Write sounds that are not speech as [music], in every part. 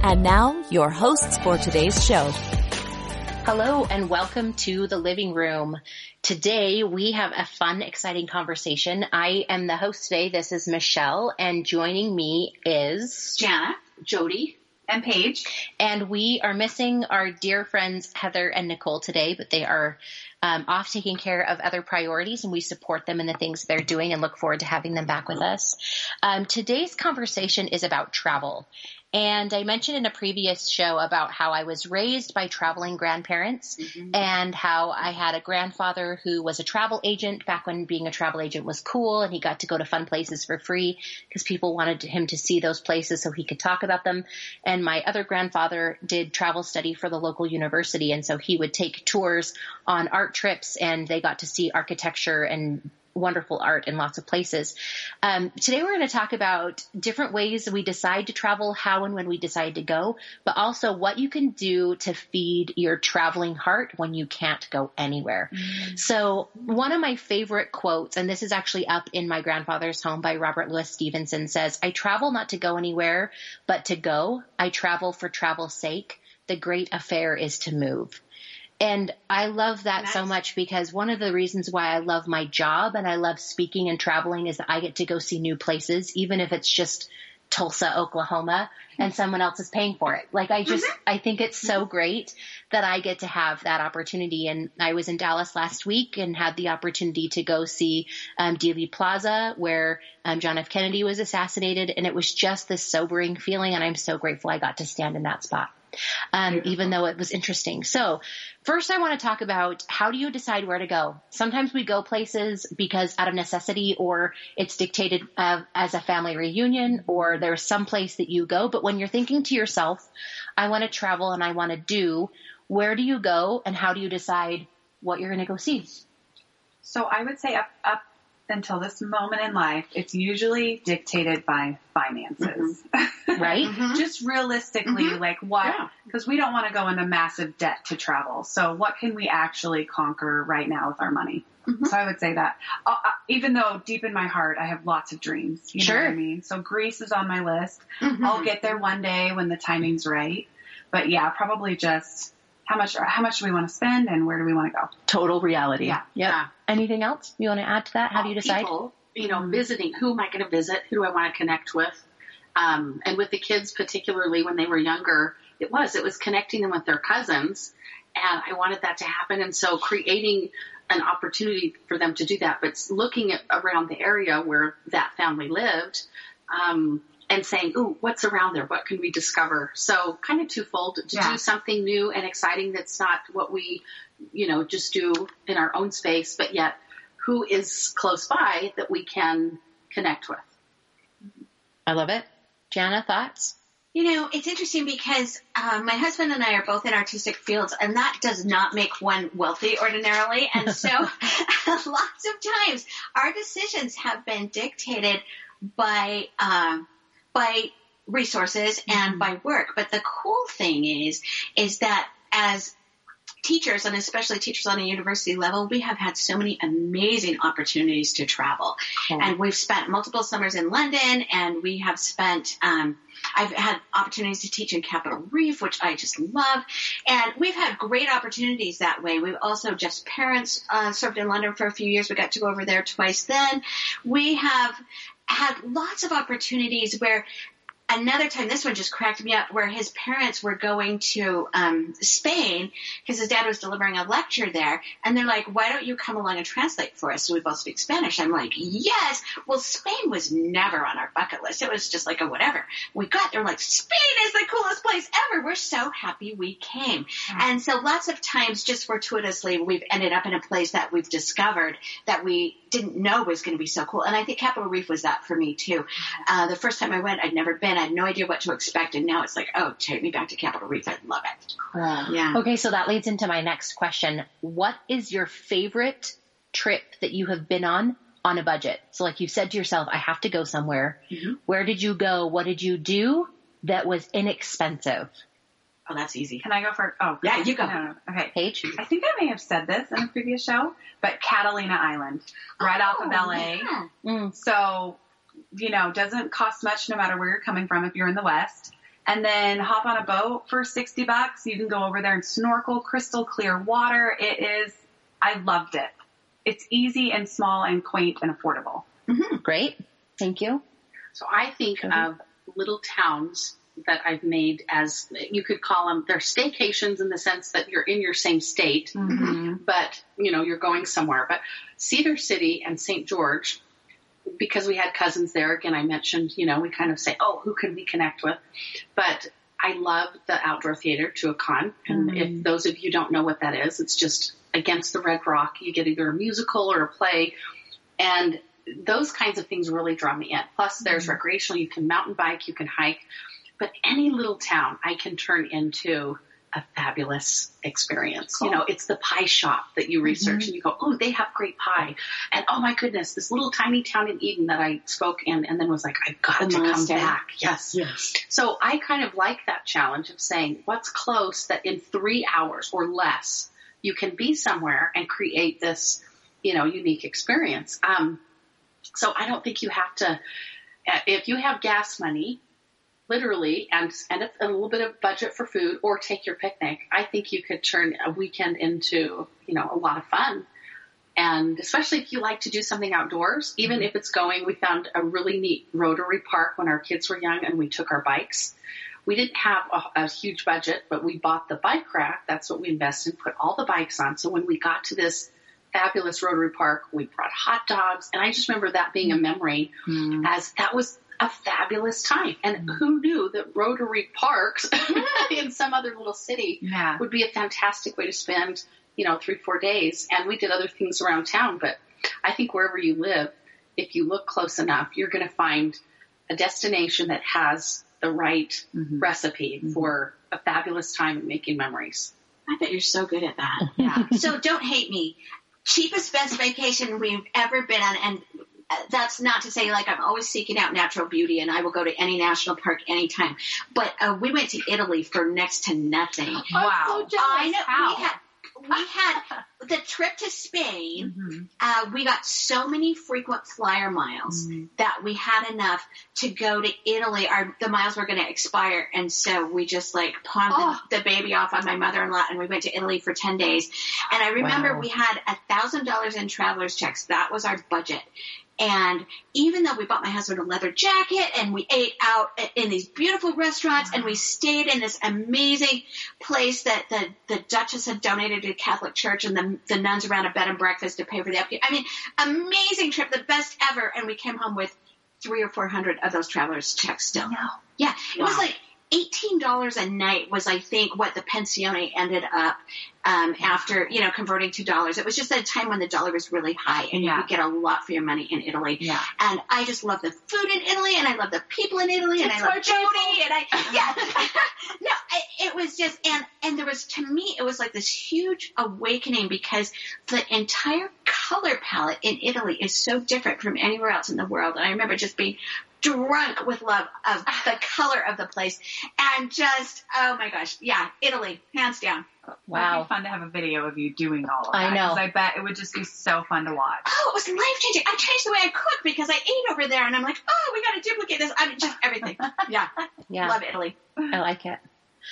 And now, your hosts for today's show. Hello and welcome to the living room. Today we have a fun, exciting conversation. I am the host today. This is Michelle and joining me is Jana, Jody, and Paige. And we are missing our dear friends Heather and Nicole today, but they are um, off taking care of other priorities and we support them in the things they're doing and look forward to having them back with us. Um, today's conversation is about travel. And I mentioned in a previous show about how I was raised by traveling grandparents mm-hmm. and how I had a grandfather who was a travel agent back when being a travel agent was cool and he got to go to fun places for free because people wanted him to see those places so he could talk about them. And my other grandfather did travel study for the local university and so he would take tours on art trips and they got to see architecture and wonderful art in lots of places. Um, today we're going to talk about different ways we decide to travel, how and when we decide to go, but also what you can do to feed your traveling heart when you can't go anywhere. Mm-hmm. So one of my favorite quotes, and this is actually up in my grandfather's home by Robert Louis Stevenson says, I travel not to go anywhere, but to go. I travel for travel's sake. The great affair is to move. And I love that nice. so much because one of the reasons why I love my job and I love speaking and traveling is that I get to go see new places, even if it's just Tulsa, Oklahoma, and someone else is paying for it. Like I just, mm-hmm. I think it's so great that I get to have that opportunity. And I was in Dallas last week and had the opportunity to go see um, Dealey Plaza where um, John F. Kennedy was assassinated, and it was just this sobering feeling. And I'm so grateful I got to stand in that spot um, even though it was interesting. So first I want to talk about how do you decide where to go? Sometimes we go places because out of necessity or it's dictated uh, as a family reunion or there's some place that you go. But when you're thinking to yourself, I want to travel and I want to do, where do you go and how do you decide what you're going to go see? So I would say up, up until this moment in life, it's usually dictated by finances. Mm-hmm. Right? [laughs] mm-hmm. Just realistically, mm-hmm. like what, because yeah. we don't want to go into massive debt to travel. So what can we actually conquer right now with our money? Mm-hmm. So I would say that, uh, uh, even though deep in my heart, I have lots of dreams. You sure. know what I mean? So Greece is on my list. Mm-hmm. I'll get there one day when the timing's right. But yeah, probably just how much how much do we want to spend and where do we want to go? Total reality. Yeah. Yep. Yeah. Anything else you want to add to that? How do you decide? People, you know, visiting. Who am I going to visit? Who do I want to connect with? Um, and with the kids, particularly when they were younger, it was it was connecting them with their cousins, and I wanted that to happen. And so creating an opportunity for them to do that, but looking at around the area where that family lived. Um, and saying, "Ooh, what's around there? What can we discover?" So, kind of twofold to yeah. do something new and exciting that's not what we, you know, just do in our own space, but yet who is close by that we can connect with. I love it. Jana, thoughts? You know, it's interesting because um, my husband and I are both in artistic fields, and that does not make one wealthy ordinarily. And [laughs] so, [laughs] lots of times, our decisions have been dictated by uh, by resources and mm-hmm. by work. But the cool thing is, is that as teachers and especially teachers on a university level, we have had so many amazing opportunities to travel. And we've spent multiple summers in London and we have spent, um, I've had opportunities to teach in Capitol Reef, which I just love. And we've had great opportunities that way. We've also just parents, uh, served in London for a few years. We got to go over there twice then. We have had lots of opportunities where another time, this one just cracked me up, where his parents were going to um, Spain because his dad was delivering a lecture there, and they're like, "Why don't you come along and translate for us?" So we both speak Spanish. I'm like, "Yes." Well, Spain was never on our bucket list. It was just like a whatever. We got there, like Spain is the coolest place ever. We're so happy we came. And so lots of times, just fortuitously, we've ended up in a place that we've discovered that we didn't know was going to be so cool. And I think Capitol Reef was that for me too. Uh, the first time I went, I'd never been. I had no idea what to expect, and now it's like, oh, take me back to Capitol Reef. I love it. Cool. Yeah. Okay, so that leads into my next question. What is your favorite trip that you have been on on a budget? So, like you said to yourself, I have to go somewhere. Mm-hmm. Where did you go? What did you do that was inexpensive? Oh, that's easy. Can I go for? Oh, Yeah, you go. No, no, no. Okay. Paige? I think I may have said this in a previous show, but Catalina Island, right off of Oh, LA. yeah. Mm. So, you know, doesn't cost much no matter where you're coming from if you're in the West. And then hop on a boat for 60 bucks. You can go over there and snorkel, crystal clear water. It is, I loved it. It's easy and small and quaint and affordable. Mm-hmm. Great. Thank you. So I think of little towns that I've made as you could call them. They're staycations in the sense that you're in your same state, mm-hmm. but you know you're going somewhere. But Cedar City and St. George, because we had cousins there. Again, I mentioned you know we kind of say, oh, who can we connect with? But I love the outdoor theater Tuacahn, and if mm-hmm. those of you don't know what that is, it's just against the Red Rock. You get either a musical or a play, and those kinds of things really draw me in. Plus, there's mm-hmm. recreational. You can mountain bike, you can hike, but any little town I can turn into a fabulous experience. You know, it's the pie shop that you research and you go, oh, they have great pie. And oh my goodness, this little tiny town in Eden that I spoke in and then was like, I've got The to come back. Yes. Yes. So I kind of like that challenge of saying what's close that in three hours or less you can be somewhere and create this, you know, unique experience. Um, so I don't think you have to, uh, if you have gas money, literally, and spend a, a little bit of budget for food or take your picnic, I think you could turn a weekend into, you know, a lot of fun. And especially if you like to do something outdoors, even mm-hmm. if it's going, we found a really neat Rotary Park when our kids were young and we took our bikes. We didn't have a, a huge budget, but we bought the bike rack. That's what we invested, put all the bikes on. So when we got to this fabulous Rotary Park, we brought hot dogs. And I just remember that being a mm-hmm. memory mm-hmm. as that was a fabulous time. And mm-hmm. who knew that Rotary Parks [laughs] in some other little city Yeah. would be a fantastic way to spend, you know, three, four days. And we did other things around town, but I think wherever you live, if you look close enough, you're going to find a destination that has the right mm-hmm. recipe mm-hmm. for a fabulous time and making memories. I bet you're so good at that. Yeah. so don't hate me. Cheapest best vacation we've ever been on, and that's not to say like I'm always seeking out natural beauty, and I will go to any national park anytime. But uh, we went to Italy for next to nothing. Wow. I know How? we had we had the trip to Spain. Mm-hmm. Uh, we got so many frequent flyer miles that we had enough to go to Italy. Our the miles were going to expire, and so we just like pawned Oh. the, the baby off on my mother-in-law, and we went to Italy for ten days. And I remember Wow. we had a thousand dollars in travelers checks. That was our budget. And even though we bought my husband a leather jacket and we ate out in these beautiful restaurants and we stayed in this amazing place that the, the Duchess had donated to the Catholic Church and the, the nuns ran a bed and breakfast to pay for the upkeep. I mean, amazing trip, the best ever. And we came home with three or four hundred of those travelers checks still. No. Yeah, it was like eighteen dollars a night was I think what the pensione ended up um, after you know converting to dollars. It was just at a time when the dollar was really high and you could get a lot for your money in Italy. Yeah. And I just love the food in Italy and I love the people in Italy and I love Jody and I yeah [laughs] no I, it was just and and there was to me it was like this huge awakening because the entire color palette in Italy is so different from anywhere else in the world and I remember just being drunk with love of the color of the place and just oh my gosh yeah Italy hands down It'd Wow. be fun to have a video of you doing all of that I know I bet it would just be so fun to watch. oh, it was life changing. I changed the way I cook because I ate over there, and I'm like, oh, we got to duplicate this. I mean, just everything. [laughs] Yeah, Yeah. love Italy. I like it.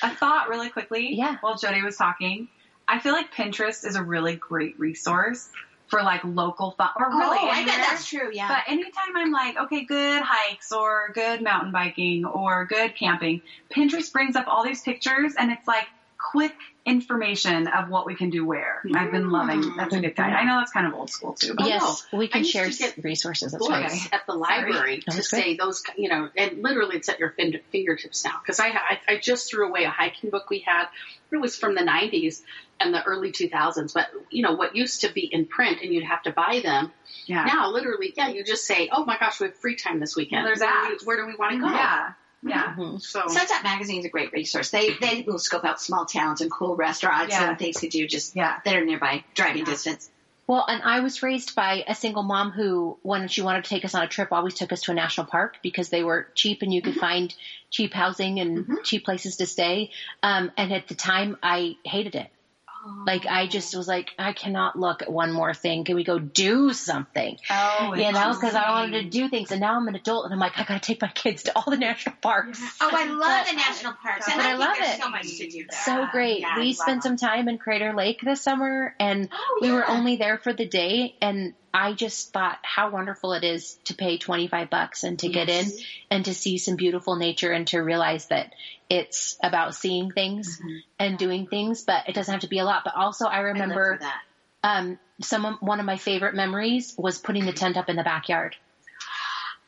A thought really quickly. Yeah. While Jody was talking, I feel like Pinterest is a really great resource for like local fun or oh, really oh, I bet that's true. Yeah. But anytime I'm like, okay, good hikes or good mountain biking or good camping, Pinterest brings up all these pictures and it's like quick information of what we can do where. Mm-hmm. I've been loving. That's a good guide. I know that's kind of old school too. But yes, we can share get resources. That's books right. at the library to that's say those, you know, and literally it's at your fingertips now. Because I, I, I just threw away a hiking book we had. It was from the 90s and the early 2000s. But, you know, what used to be in print and you'd have to buy them. yeah. Now, literally, yeah, you just say, oh my gosh, we have free time this weekend. There's where, apps. do we, where do we want to go? Yeah. Yeah. Mhm. So, Sunset Magazine is a great resource. They they will scope out small towns and cool restaurants Yeah. and things to do just Yeah. that are nearby, driving distance. Well, and I was raised by a single mom who, when she wanted to take us on a trip, always took us to a national park because they were cheap and you could find cheap housing and cheap places to stay. Um, and at the time, I hated it. Like I just was like, I cannot look at one more thing. Can we go do something? Oh, You know, because I wanted to do things, and now I'm an adult, and I'm like, I gotta take my kids to all the national parks. Oh, I love But- the national parks, and but I, I think love it. so much to do there. So great. Yeah, we spent some time in Crater Lake this summer, and Oh, we were only there for the day, and I just thought how wonderful it is to pay 25 bucks and to get in and to see some beautiful nature and to realize that it's about seeing things Mm-hmm. and doing things, but it doesn't have to be a lot. But also I I remember that. um, some one of my favorite memories was putting the tent up in the backyard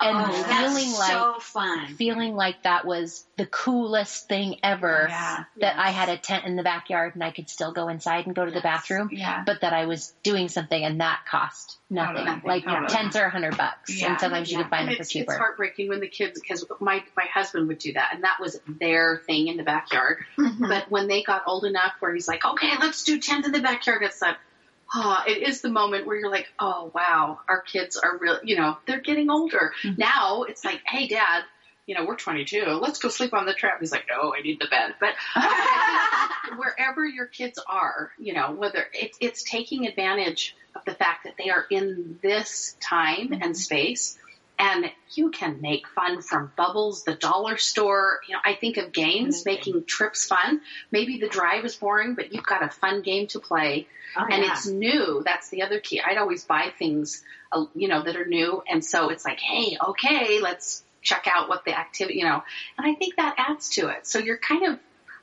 and oh, feeling like so fun. feeling like that was the coolest thing ever. Yeah. That I had a tent in the backyard and I could still go inside and go to the bathroom, Yeah. but that I was doing something and that cost nothing. Totally. Like Totally. tents are a hundred bucks, Yeah. and sometimes you Yeah. can find And them for cheaper. it's heartbreaking when the kids, because my, my husband would do that, and that was their thing in the backyard. Mhm. But when they got old enough where he's like, okay, let's do tent in the backyard, it's like, oh, it is the moment where you're like, oh, wow, our kids are real, you know, they're getting older. Mm-hmm. Now it's like, hey, dad, you know, we're 22. Let's go sleep on the trap. He's like, no, I need the bed. But [laughs] wherever your kids are, you know, whether it's, it's taking advantage of the fact that they are in this time and mm-hmm. space and you can make fun from bubbles, the dollar store. You know, I think of games, making trips fun. Maybe the drive is boring, but you've got a fun game to play Oh, and yeah. it's new. That's the other key. I'd always buy things, uh, you know, that are new. And so it's like, hey, okay, let's check out what the activity, you know, and I think that adds to it. So you're kind of,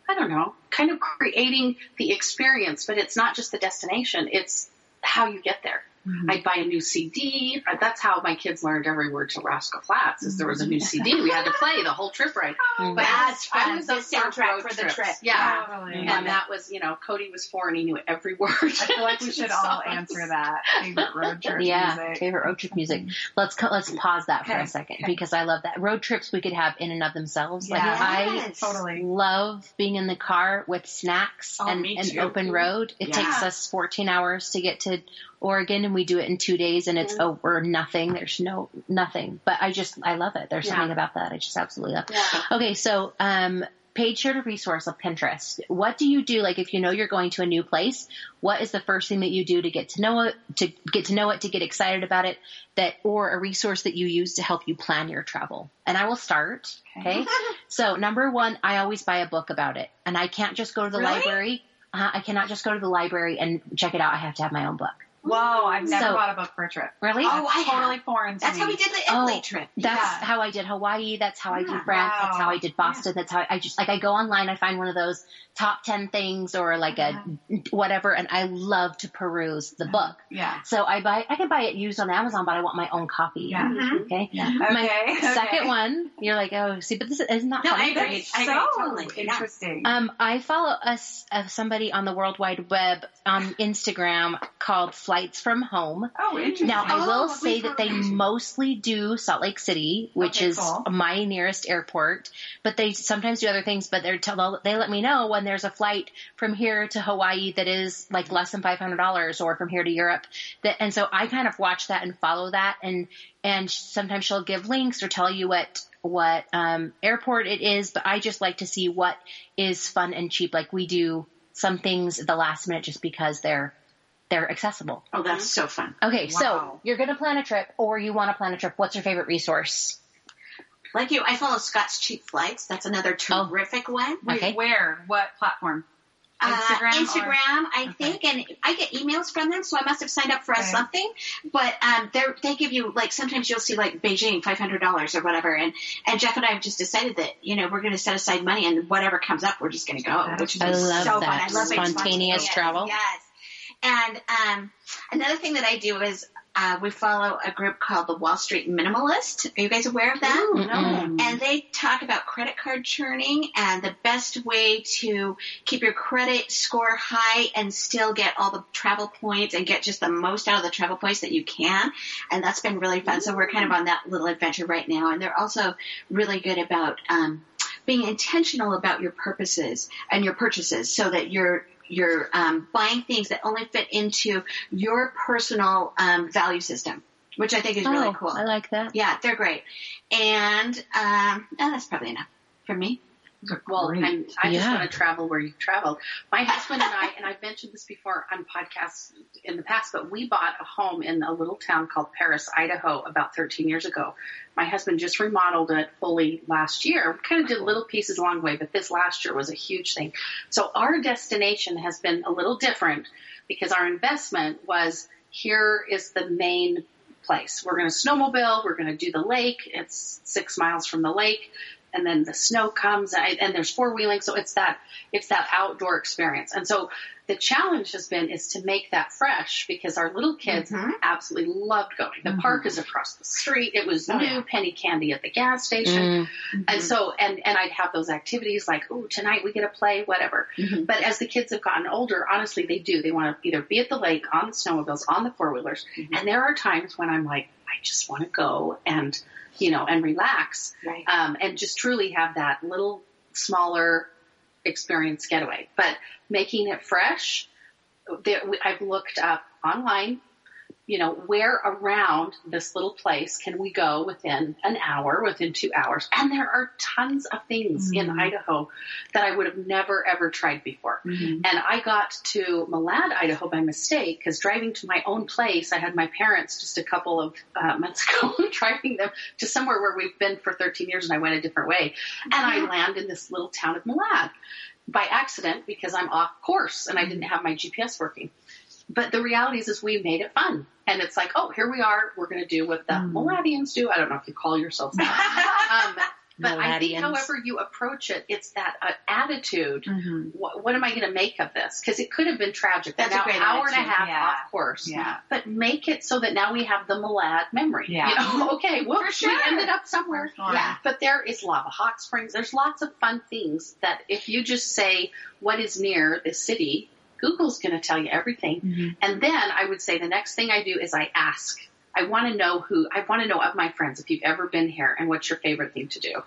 I don't know, kind of creating the experience, but it's not just the destination. It's how you get there. I'd buy a new CD. That's how my kids learned every word to Rascal Flatts. Is there was a new CD we had to play the whole trip ride. Mhm. But That's I fun. was The soundtrack for the trips. trip. Yeah. Totally. Mhm. And that was, you know, Cody was four and he knew every [laughs] word. I feel like we should [laughs] all Songs. answer that. Favorite road trip yeah, music. favorite road trip music. Let's co- let's pause that for Okay. a second Okay. because I love that road trips we could have in and of themselves. Like Yeah. I Totally. love being in the car with snacks Oh, and an open road. It Yeah. takes us 14 hours to get to Oregon and we do it in two days and it's over nothing. There's no nothing, but I just, I love it. There's Yeah. something about that. I just absolutely love. Yeah. Okay. So, um, Paige shared resource of Pinterest. What do you do? Like if you know you're going to a new place, what is the first thing that you do to get to know it, to get to know it, to get excited about it, that, or a resource that you use to help you plan your travel? And I will start. Okay. Okay. So number one, I always buy a book about it and I can't just go to the Really? library. Uh, I cannot just go to the library and check it out. I have to have my own book. Whoa, I've never So- bought a book for a trip. Really? Oh, I totally have. foreign to That's me. how we did the Oh, Italy trip. That's Yeah. how I did Hawaii. That's how I did Yeah. France. That's how I did Boston. That's how I, I just like I go online. I find one of those top ten things or like a whatever, and I love to peruse the book. Yeah. So I buy. I can buy it used on Amazon, but I want my own copy. Yeah. Mhm. Okay. Yeah. My Okay, [laughs] second okay. one, you're like, oh, see, but this is isn't that No, funny? I agree. That's I agree, so totally. Yeah. interesting. Um, I follow us uh, somebody on the World Wide Web on Instagram called Flights from Home. oh, interesting. Now, I will Oh, say that they heard of it. mostly do Salt Lake City, which Okay, is cool. my nearest airport, but they sometimes do other things, but they're tell, they let me know when there's a flight from here to Hawaii that is like less than $500 or from here to Europe. That, and so I kind of watch that and follow that and, and sometimes she'll give links or tell you what, what, um, airport it is, but I just like to see what is fun and cheap. Like we do some things at the last minute just because they're, they're accessible. Oh, that's so fun. Okay, so you're going to plan a trip or you want to plan a trip. What's your favorite resource? Like you, I follow Scott's Cheap Flights. That's another Oh. terrific one. Wait, okay. where? What platform? Instagram. Uh, Instagram, I think, and I get emails from them, so I must have signed up for a Okay. something. But um, they they give you like sometimes you'll see like Beijing five hundred dollars or whatever, and and Jeff and I have just decided that you know we're going to set aside money and whatever comes up, we're just going to go, which is I love so that. fun. I love Spontaneous travel. Yes. And um, another thing that I do is uh, we follow a group called the Wall Street Minimalist. Are you guys aware of that? Mm-mm. And they talk about credit card churning and the best way to keep your credit score high and still get all the travel points and get just the most out of the travel points that you can. And that's been really fun. So we're kind of on that little adventure right now. And they're also really good about um, being intentional about your purposes and your purchases so that you're you're um, buying things that only fit into your personal um, value system, which I think is really oh, cool. I like that. Yeah, they're great. And um, oh, that's probably enough for me. Well. I'm, I just want to travel where you travel. My husband and I, and I've mentioned this before on podcasts in the past, but we bought a home in a little town called Paris, Idaho, about 13 years ago. My husband just remodeled it fully last year. We kind of did little pieces along the way, but this last year was a huge thing. So our destination has been a little different because our investment was here is the main place. We're going to snowmobile. We're going to do the lake. It's six miles from the lake and then the snow comes and, and there's four wheeling. So it's that, it's that outdoor experience. And so the challenge has been is to make that fresh because our little kids Mhm. absolutely loved going. The park is across the street. It was Oh, new yeah. penny candy at the gas station. Mm. And so, and, and I'd have those activities like, oh, tonight we get to play, whatever. Mhm. But as the kids have gotten older, honestly, they do. They want to either be at the lake, on the snowmobiles, on the four wheelers. Mhm. And there are times when I'm like, I just want to go and, you know, and relax Right. um, and just truly have that little smaller experience getaway. But making it fresh, there, I've looked up online, you know, where around this little place can we go within an hour, within two hours? And there are tons of things in Idaho that I would have never ever tried before. Mhm. And I got to Malad, Idaho by mistake because driving to my own place, I had my parents just a couple of uh, [laughs] months ago [laughs] driving them to somewhere where we've been for 13 years and I went a different way. And I land in this little town of Malad by accident because I'm off course and I didn't have my GPS working. But the reality is, is we made it fun. And it's like, oh, here we are. We're going to do what the Maladians do. I don't know if you call yourselves that. um, [laughs] but I think, however you approach it, it's that uh, attitude Mhm. what, what am I going to make of this? Because it could have been tragic. That's We're a now great an hour and a half yeah. off course. Yeah. But make it so that now we have the Malad memory. Yeah. You know, [laughs] okay, whoops, sure. we ended up somewhere. Sure. Yeah. But there is lava hot springs. There's lots of fun things that if you just say what is near the city, Google's going to tell you everything. Mhm. And then I would say the next thing I do is I ask. I want to know who, I want to know of my friends if you've ever been here and what's your favorite thing to do.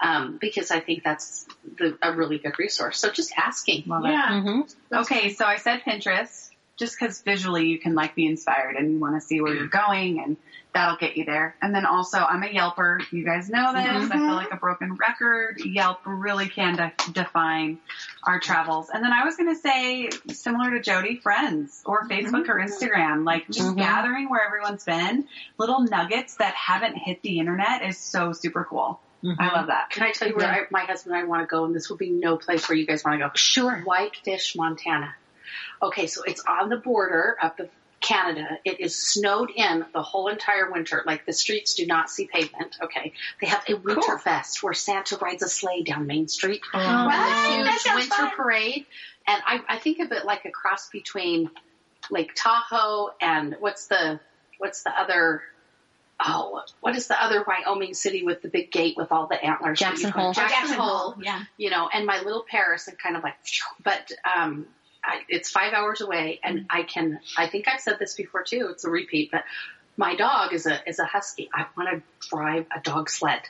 Um, because I think that's the, a really good resource. So just asking. Love it. yeah. Mm-hmm. Okay, so I said Pinterest just because visually you can like be inspired and you want to see where you're going and that'll get you there. And then also I'm a Yelper. You guys know this. I feel mm-hmm. like a broken record. Yelp really can de- define our travels. And then I was going to say similar to Jody, friends or Facebook or mm-hmm. Instagram, like just Mhm. gathering where everyone's been, little nuggets that haven't hit the internet is so super cool. I mm-hmm. love that. Can I tell you where I, my husband and I want to go? And this will be no place where you guys want to go. Sure. Whitefish, Montana. Okay, so it's on the border up of Canada. It is snowed in the whole entire winter. Like the streets do not see pavement. Okay, they have a winter fest where Santa rides a sleigh down Main Street. Oh, Wow, a huge sounds winter fun. parade. And I, I think of it like a cross between Lake Tahoe and what's the what's the other oh what is the other Wyoming city with the big gate with all the antlers? Jackson Hole. Jackson, Hole. Yeah. You know, and my little Paris and kind of like, but um, I, it's five hours away, and I can. I think I've said this before too. It's a repeat, but my dog is a is a husky. I want to drive a dog sled,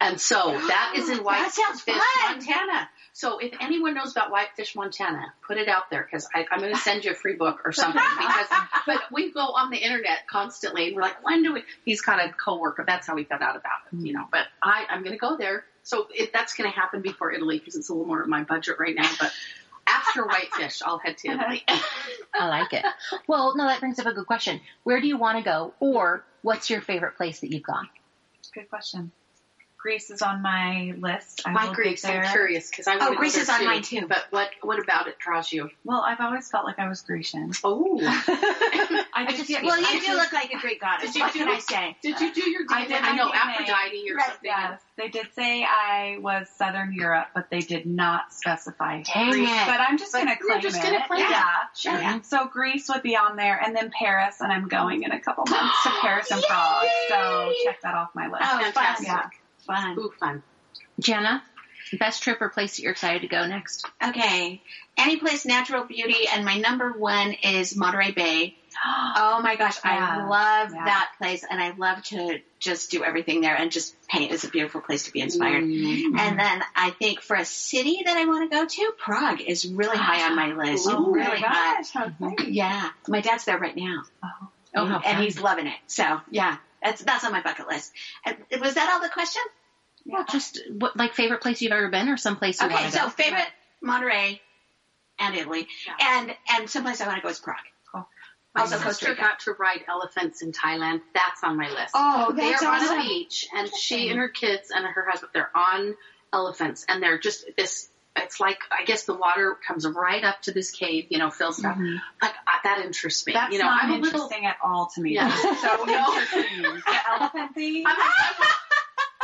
and so that is in [gasps] Whitefish. Montana. So if anyone knows about Whitefish, Montana, put it out there because I'm going to send you a free book or something. [laughs] Because but we go on the internet constantly, and we're like, when do we? He's got a coworker. That's how we found out about it, you know. But I I'm going to go there. So if that's going to happen before Italy because it's a little more of my budget right now, but. After Whitefish, I'll head to uh-huh. Italy. I like it. Well, no, that brings up a good question. Where do you want to go, or what's your favorite place that you've gone? Good question. Greece is on my list. I Why Greece? There. I'm curious because I Oh, want to go. Oh, Greece go is on too. mine too. But what what about it draws you? Well, I've always felt like I was Grecian. Oh, [laughs] [laughs] I I just, just, get, well, you I do just- look like a Greek goddess. Did you What do can? I say? did you do your I did I, know DNA. Aphrodite or Right, something. Yes, they did say I was Southern Europe, but they did not specify. Dang Greece. it. But I'm just going to you're claim just it. gonna claim it. yeah. Sure. Yeah. So Greece would be on there, and then Paris, and I'm going in a couple months to [gasps] Paris and Prague. So check that off my list. Oh, Fantastic. Yeah. Fun. Ooh, fun. Jana, best trip or place that you're excited to go next? Okay. Any place natural beauty, and my number one is Monterey Bay. [gasps] Oh my gosh, I Yeah. love Yeah. that place, and I love to just do everything there and just paint. It's a beautiful place to be inspired. Mm. And then I think for a city that I want to go to, Prague is really high on my list. Oh my really high. gosh, how. Yeah, my dad's there right now, Oh, and, and he's loving it. So yeah, that's that's on my bucket list. And was that all the question? Well, just what like favorite place you've ever been or someplace you Okay, want to so go. favorite Monterey and Italy, and and someplace I want to go is Prague. My Also Costa sister Rica. got to ride elephants in Thailand. That's on my list. Oh, they're that's on a beach, and she and her kids and her husband they're on elephants, and they're just this. It's like I guess the water comes right up to this cave, you know, fills it up. But uh, that interests me. That's you know, not I'm a interesting little. at all to me. Yeah. This [laughs] so [laughs] No. interesting. The elephant thing. I'm like, [laughs]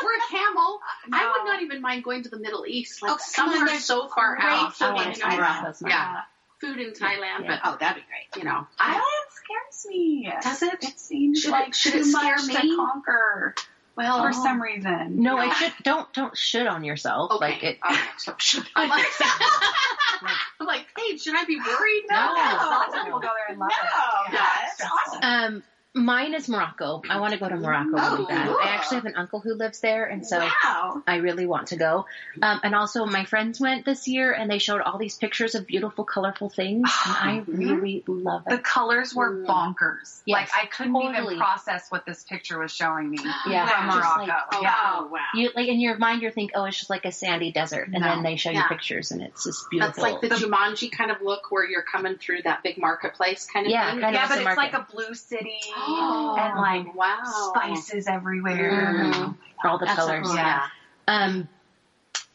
we're a camel. I would not even mind going to the Middle East, like Oh, come on, somewhere so far out. food in Thailand. Morocco's Yeah. Food in Thailand, Yeah. but Oh, that'd be great. you know, Thailand I scares me. does it? It seems Should it- like should too it scare much me? to conquer Well, for some reason. No, Yeah. it should don't don't shit on yourself. Okay. Like it. All right. [laughs] I'm like, [laughs] I'm like, hey, should I be worried? No, No. lots of people go there and love it. No, Yeah. that's awesome. Um, mine is Morocco. I want to go to Morocco really Oh, bad. cool. I actually have an uncle who lives there, and so wow. I really want to go. Um, and also, my friends went this year, and they showed all these pictures of beautiful, colorful things, and I [sighs] really love it. The colors were Mm. bonkers. Yes, like I couldn't totally. even process what this picture was showing me [gasps] Yeah, from Morocco. like- Oh, yeah. wow. wow. You like in your mind, you think, oh, it's just like a sandy desert, and No. then they show you pictures, and it's just beautiful. That's like the Jumanji kind of look where you're coming through that big marketplace kind of Yeah, thing. kind yeah, as but it's market. like a blue city Oh, [gasps] and like wow. spices everywhere. Mhm. all the That's so colors. cool. Yeah. Um,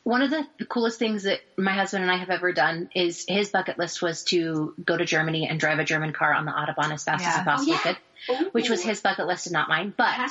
one of the coolest things that my husband and I have ever done is his bucket list was to go to Germany and drive a German car on the Autobahn as fast as Yeah. I possibly Oh, yeah. could, which was his bucket list and not mine. But Uh-huh.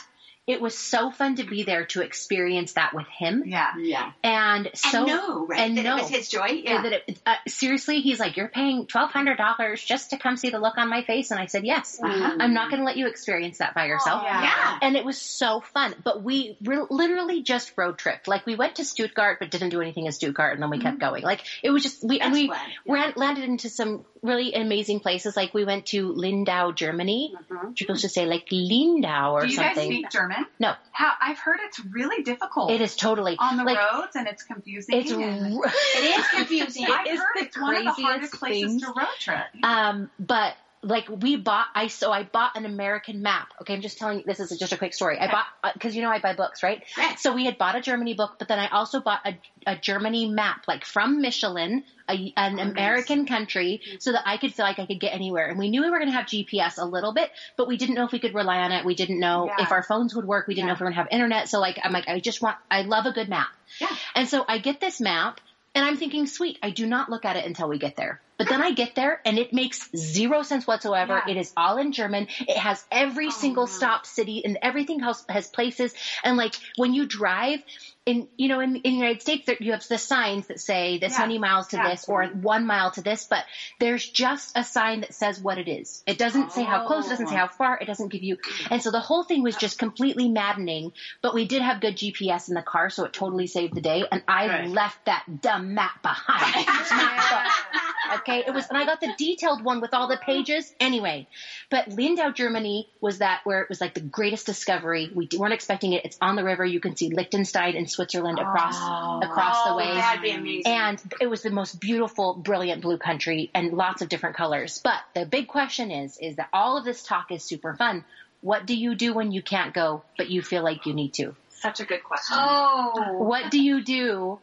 It was so fun to be there to experience that with him. Yeah. Yeah. And so, and no, right? and that no. it was his joy. Yeah. that it, uh, seriously, he's like, you're paying $1,200 just to come see the look on my face. And I said, yes, Uh-huh. I'm not going to let you experience that by yourself. Oh, yeah. Yeah. And it was so fun. But we re- literally just road tripped. Like we went to Stuttgart, but didn't do anything in Stuttgart, and then we kept going. Like it was just we and we fun. ran, landed into some really amazing places. Like we went to Lindau, Germany. Mhm. You're supposed to say like Lindau or Do you something. guys speak German? No. How I've heard it's really difficult it is totally on the like roads and it's confusing. it's and r- It is confusing. [laughs] I've is heard the it's one of the hardest craziest places things. to road trip. Um, but like we bought, I so I bought an American map. Okay, I'm just telling you, this is just a quick story. I bought uh, because you know I buy books, right? So we had bought a Germany book, but then I also bought a, a Germany map, like from Michelin, a, an oh, American country, mm-hmm. so that I could feel like I could get anywhere. And we knew we were going to have GPS a little bit, but we didn't know if we could rely on it. We didn't know Yeah. if our phones would work. We didn't know if we were going to have internet. So like, I'm like, I just want, I love a good map. Yeah. And so I get this map and I'm thinking, sweet, I do not look at it until we get there. But then I get there and it makes zero sense whatsoever. Yeah. It is all in German. It has every oh, single stop city and everything else has places. And like when you drive in, you know, in, in the United States, there, you have the signs that say this Yeah. many miles to Yeah. this or one mile to this, but there's just a sign that says what it is. It doesn't say how close, it doesn't say oh. how far, it doesn't give you, and so the whole thing was just completely maddening, but we did have good GPS in the car, so it totally saved the day, and I Right. left that dumb map behind. [laughs] It's not the- Okay, it was, and I got the detailed one with all the pages. Anyway, but Lindau, Germany was that where it was like the greatest discovery. We weren't expecting it. It's on the river. You can see Liechtenstein and Switzerland across Oh. across the Oh, way. that'd be amazing. And it was the most beautiful, brilliant blue country and lots of different colors. But the big question is, is that all of this talk is super fun. What do you do when you can't go, but you feel like you need to? Such a good question. Oh. What do you do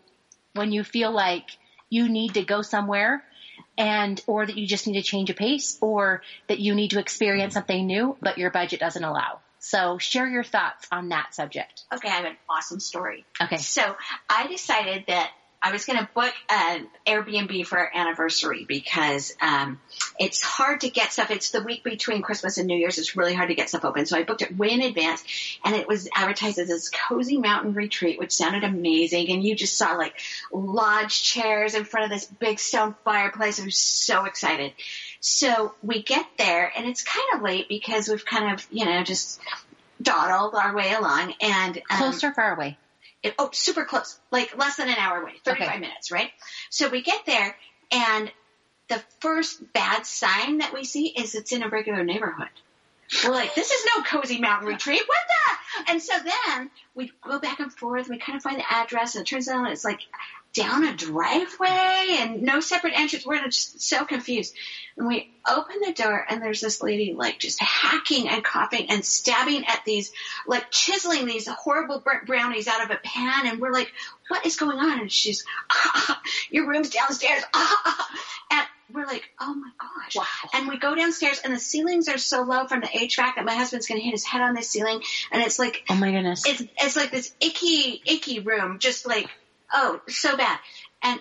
when you feel like you need to go somewhere and, or that you just need to change a pace or that you need to experience mm-hmm. something new, but your budget doesn't allow? So share your thoughts on that subject. Okay, I have an awesome story. Okay. So I decided that I was going to book an Airbnb for our anniversary because um, it's hard to get stuff. It's the week between Christmas and New Year's. It's really hard to get stuff open. So I booked it way in advance, and it was advertised as this cozy mountain retreat, which sounded amazing. And you just saw like lodge chairs in front of this big stone fireplace. I was so excited. So we get there, and it's kind of late because we've kind of, you know, just dawdled our way along. And um, Close or far away? It, oh, super close, like less than an hour away, 35 Okay. minutes, right? So we get there and the first bad sign that we see is it's in a regular neighborhood. We're like, this is no cozy mountain retreat. What the? And so then we go back and forth. We kind of find the address and it turns out it's like down a driveway and no separate entrance. We're just so confused. And we open the door and there's this lady like just hacking and coughing and stabbing at these, like chiseling these horrible brownies out of a pan. And we're like, what is going on? And she's, [laughs] ah, your room's downstairs. Ah. And we're like, oh my gosh. Wow. And we go downstairs and the ceilings are so low from the HVAC that my husband's going to hit his head on the ceiling. And it's like, Oh my goodness. it's it's like this icky icky room, just like oh so bad. And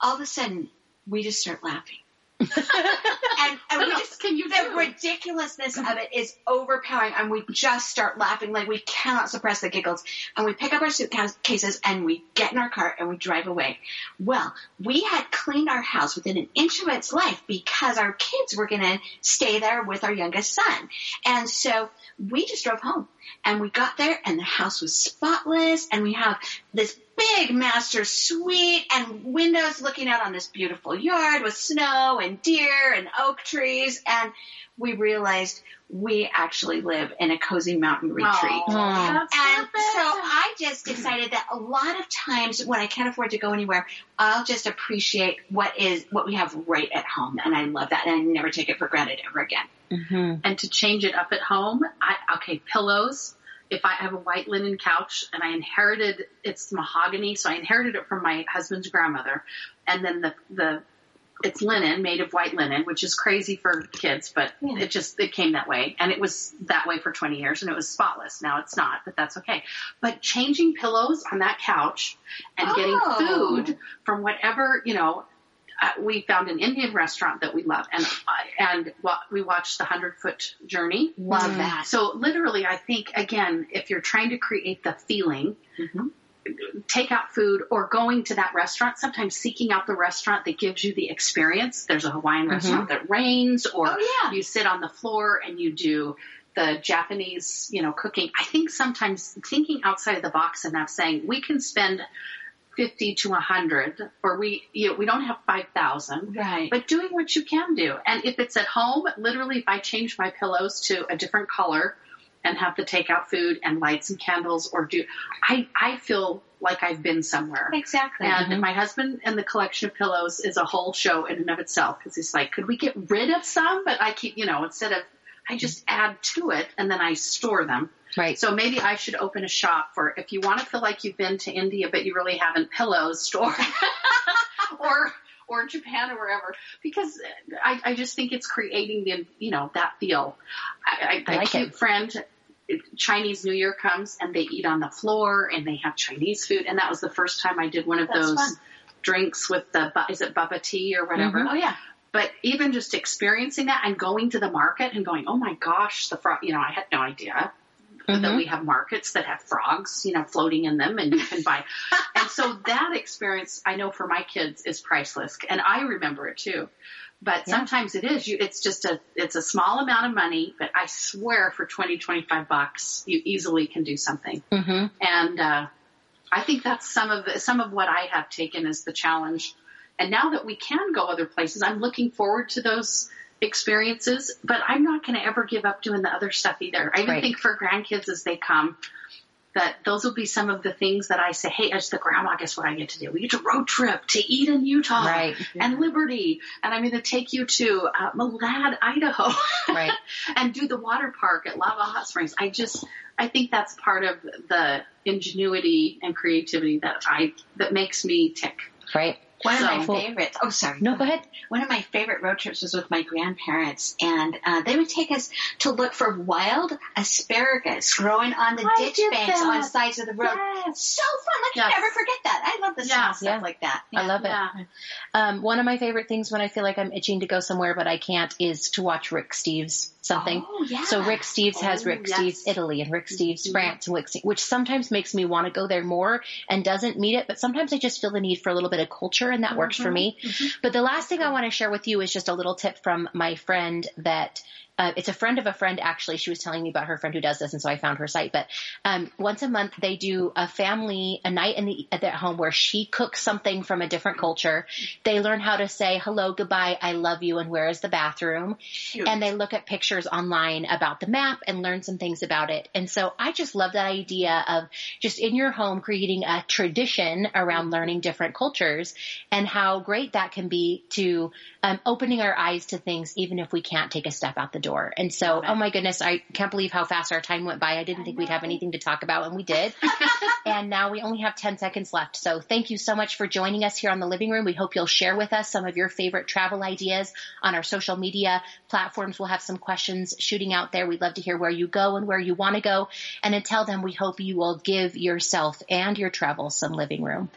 all of a sudden we just start laughing. [laughs] and and we just can you the ridiculousness of it is overpowering, and we just start laughing like we cannot suppress the giggles. And we pick up our suitcases and we get in our car and we drive away. Well, we had cleaned our house within an inch of its life because our kids were going to stay there with our youngest son, and so we just drove home. And we got there and the house was spotless and we have this big master suite and windows looking out on this beautiful yard with snow and deer and oak trees. And we realized we actually live in a cozy mountain retreat. Oh, that's And perfect. so I just decided that a lot of times when I can't afford to go anywhere, I'll just appreciate what is what we have right at home, and I love that, and I never take it for granted ever again. hmm and to change it up at home, I okay, pillows. If I have a white linen couch and I inherited it's mahogany, so I inherited it from my husband's grandmother, and then the the it's linen made of white linen, which is crazy for kids, but Yeah. it just it came that way, and it was that way for 20 years, and it was spotless. Now it's not, but that's okay. But changing pillows on that couch and getting Oh. food from whatever you know uh, we found an Indian restaurant that we love, and and wa- we watched the Hundred Foot Journey. Love Mm. that. So literally, I think again, if you're trying to create the feeling, Mhm. take out food or going to that restaurant. Sometimes seeking out the restaurant that gives you the experience. There's a Hawaiian restaurant that rains, or Oh, yeah. you sit on the floor and you do the Japanese, you know, cooking. I think sometimes thinking outside of the box enough, saying we can spend. 50 to 100 or we you know, we don't have 5000 Right. but doing what you can do. And if it's at home, literally, if I change my pillows to a different color and have to take out food and light some candles or do, I, I feel like I've been somewhere. exactly. And mm-hmm. my husband and the collection of pillows is a whole show in and of itself because he's like, could we get rid of some? But I keep, you know, instead of, I just add to it and then I store them. Right. So maybe I should open a shop for if you want to feel like you've been to India but you really haven't pillows store [laughs] or or Japan or wherever because I, I just think it's creating the you know that feel. I, I, I a like cute it. friend. Chinese New Year comes and they eat on the floor and they have Chinese food and that was the first time I did one of That's those fun. drinks with the bu- is it bubba tea or whatever mm-hmm. oh yeah. but even just experiencing that and going to the market and going, oh my gosh, the frog, you know, I had no idea that Mhm. we have markets that have frogs, you know, floating in them and you can buy. [laughs] and so that experience, I know for my kids is priceless and I remember it too. But Yeah. sometimes it is, you, it's just a, it's a small amount of money, but I swear for 20, 25 bucks, you easily can do something. hmm And uh, I think that's some of the, some of what I have taken as the challenge. And now that we can go other places, I'm looking forward to those experiences. But I'm not going to ever give up doing the other stuff either. I even Right. think for grandkids as they come, that those will be some of the things that I say, hey, as the grandma, guess what I get to do? We get to road trip to Eden, Utah, Right. and Liberty, and I'm going to take you to uh, Malad, Idaho, [laughs] Right. and do the water park at Lava Hot Springs. I just, I think that's part of the ingenuity and creativity that I that makes me tick. Right. One So- of my favorites. Oh, sorry. No, go ahead. One of my favorite road trips was with my grandparents, and uh, they would take us to look for wild asparagus growing on the I ditch banks on that. sides of the road. Yes. So fun! Like Yes. you never forget that. I love the Yeah. stuff Yeah. like that. I love it. Yeah. Um, one of my favorite things when I feel like I'm itching to go somewhere but I can't is to watch Rick Steves something. Oh yeah. So Rick Steves has Oh, Rick yes. Steves Italy and Rick Steves Mhm. France, and Rick Steves- which sometimes makes me want to go there more and doesn't meet it. But sometimes I just feel the need for a little bit of culture, and that works for uh-huh. me. Mm-hmm. But the last thing I want to share with you is just a little tip from my friend that. Uh, it's a friend of a friend, actually. She was telling me about her friend who does this, and so I found her site. But um, once a month, they do a family, a night in the at their home where she cooks something from a different culture. They learn how to say hello, goodbye, I love you, and where is the bathroom Cute. and they look at pictures online about the map and learn some things about it. And so I just love that idea of just in your home creating a tradition around learning different cultures and how great that can be to um, opening our eyes to things even if we can't take a step out the door. And so, oh my goodness, I can't believe how fast our time went by. I didn't think we'd have anything to talk about and we did. [laughs] and now we only have 10 seconds left. So thank you so much for joining us here on the living room. We hope you'll share with us some of your favorite travel ideas on our social media platforms. We'll have some questions shooting out there. We'd love to hear where you go and where you want to go. And until then, we hope you will give yourself and your travel some living room.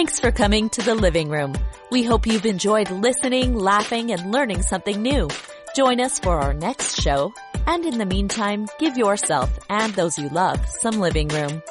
Thanks for coming to the living room. We hope you've enjoyed listening, laughing, and learning something new. Join us for our next show. And in the meantime, give yourself and those you love some living room.